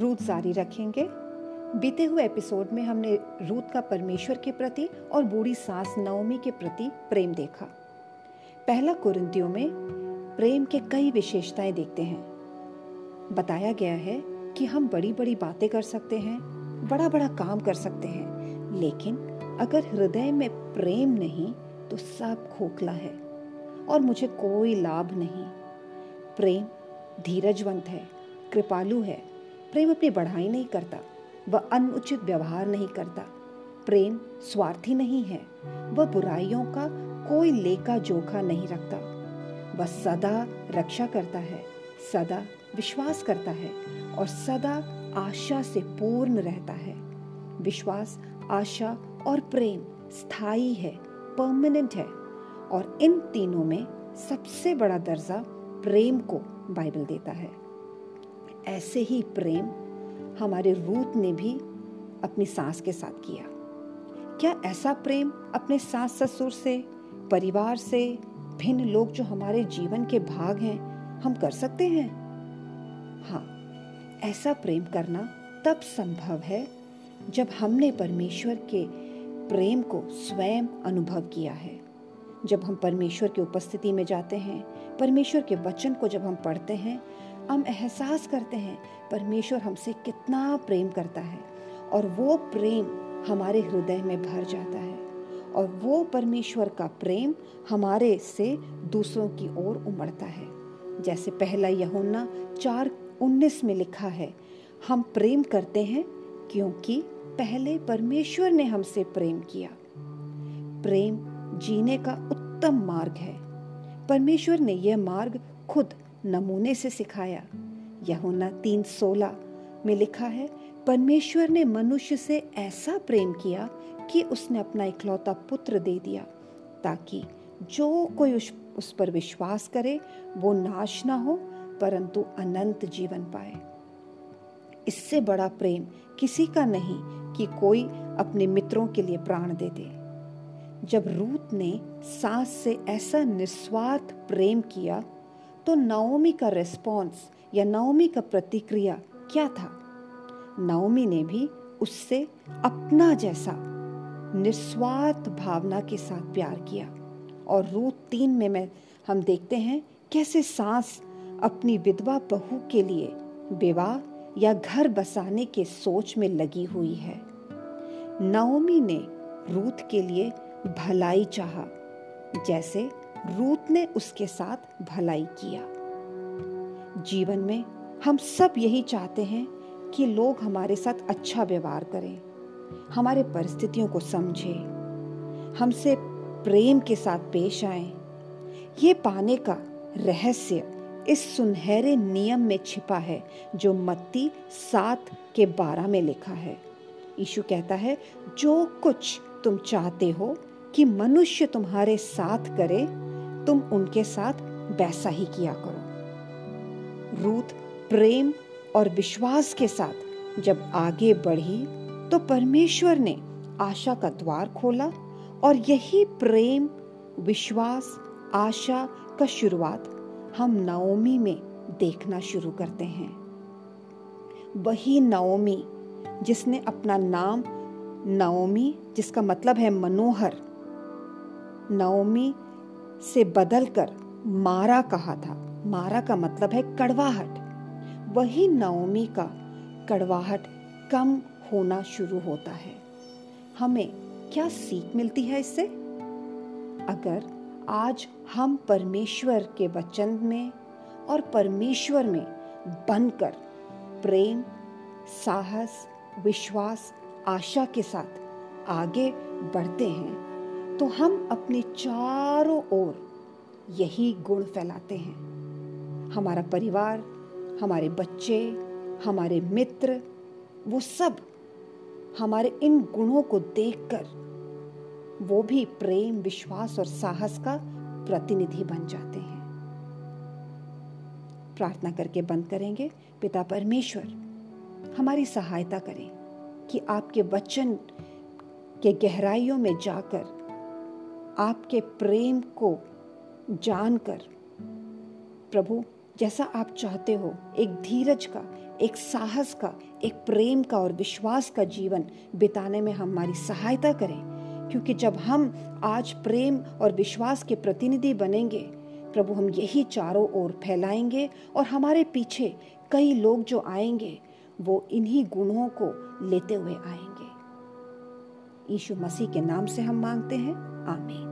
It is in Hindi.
रूत जारी रखेंगे। बीते हुए एपिसोड में हमने रूत का परमेश्वर के प्रति और बूढ़ी सास नवमी के प्रति प्रेम देखा। पहला कुरिंतियों में प्रेम के कई विशेषताएँ देखते हैं। बताया गया है कि हम बड़ी बड़ी बातें कर सकते हैं बड़ा बड़ा काम कर सकते हैं, लेकिन अगर हृदय में प्रेम नहीं तो सब खोखला है और मुझे कोई लाभ नहीं। प्रेम धीरजवंत है, कृपालु है प्रेम अपनी बढ़ाई नहीं करता, वह अनुचित व्यवहार नहीं करता। प्रेम स्वार्थी नहीं है, वह बुराइयों का कोई लेखा जोखा नहीं रखता। वह सदा रक्षा करता है, सदा विश्वास करता है और सदा आशा से पूर्ण रहता है। विश्वास, आशा और प्रेम स्थायी है परमानेंट है और इन तीनों में सबसे बड़ा दर्जा प्रेम को बाइबल देता है। ऐसे ही प्रेम हमारे रूत ने भी अपनी सास के साथ किया। क्या ऐसा प्रेम अपने सास ससुर से, परिवार से, भिन्न लोग जो हमारे जीवन के भाग हैं, हम कर सकते हैं? हाँ ऐसा प्रेम करना तब संभव है जब हमने परमेश्वर के प्रेम को स्वयं अनुभव किया है। जब हम परमेश्वर की उपस्थिति में जाते हैं, परमेश्वर के वचन को जब हम पढ़ते हैं हम एहसास करते हैं, परमेश्वर हमसे कितना प्रेम करता है और वो प्रेम हमारे हृदय में भर जाता है और वो परमेश्वर का प्रेम हमारे से दूसरों की ओर उमड़ता है। जैसे पहला यहोन्ना चार उन्नीस में लिखा है, हम प्रेम करते हैं क्योंकि पहले परमेश्वर ने हमसे प्रेम किया। प्रेम जीने का उत्तम मार्ग है। परमेश्वर ने यह मार्ग खुद नमूने से सिखाया। यहोना तीन सोलह में लिखा है परमेश्वर ने मनुष्य से ऐसा प्रेम किया कि उसने अपना इकलौता पुत्र दे दिया ताकि जो कोई उस, उस पर विश्वास करे वो नाश ना हो परंतु अनंत जीवन पाए। इससे बड़ा प्रेम किसी का नहीं कि कोई अपने मित्रों के लिए प्राण दे दे। जब रूत ने सास से ऐसा निस्वार्थ प्रेम किया तो नवमी का रिस्पॉन्स या नवमी का प्रतिक्रिया क्या था? नवमी ने भी उससे अपना जैसा निस्वार्थ भावना के साथ प्यार किया। और रूत तीन में मैं, हम देखते हैं कैसे सास अपनी विधवा बहू के लिए विवाह या घर बसाने के सोच में लगी हुई है। नवमी ने रूत के लिए भलाई चाहा, जैसे रूत ने उसके साथ भलाई किया। जीवन में हम सब यही चाहते हैं कि लोग हमारे साथ अच्छा व्यवहार करें, हमारे परिस्थितियों को समझें, हमसे प्रेम के साथ पेश आए। ये पाने का रहस्य इस सुनहरे नियम में छिपा है, जो मत्ती सात के बारह में लिखा है। यीशु कहता है, जो कुछ तुम चाहते हो कि मनुष्य तुम्हारे साथ करे तुम उनके साथ वैसा ही किया करो। रूत प्रेम और विश्वास के साथ जब आगे बढ़ी तो परमेश्वर ने आशा का द्वार खोला और यही प्रेम, विश्वास, आशा का शुरुआत हम नवमी में देखना शुरू करते हैं। वही नवमी जिसने अपना नाम नवमी जिसका मतलब है मनोहर नवमी से बदलकर मारा कहा था। मारा का मतलब है कड़वाहट। वही नवमी का कड़वाहट कम होना शुरू होता है। हमें क्या सीख मिलती है इससे? अगर आज हम परमेश्वर के वचन में और परमेश्वर में बनकर प्रेम, साहस, विश्वास, आशा के साथ आगे बढ़ते हैं तो हम अपने चारों ओर यही गुण फैलाते हैं। हमारा परिवार, हमारे बच्चे, हमारे मित्र, वो सब हमारे इन गुणों को देखकर वो भी प्रेम, विश्वास और साहस का प्रतिनिधि बन जाते हैं। प्रार्थना करके बंद करेंगे। पिता परमेश्वर, हमारी सहायता करें कि आपके वचन के गहराइयों में जाकर आपके प्रेम को जानकर, प्रभु, जैसा आप चाहते हो, एक धीरज का, एक साहस का, एक प्रेम का और विश्वास का जीवन बिताने में हमारी सहायता करें। क्योंकि जब हम आज प्रेम और विश्वास के प्रतिनिधि बनेंगे, प्रभु, हम यही चारों ओर फैलाएँगे और हमारे पीछे कई लोग जो आएँगे, वो इन्हीं गुणों को लेते हुए आएँगे। यीशु मसीह के नाम से हम मांगते हैं। me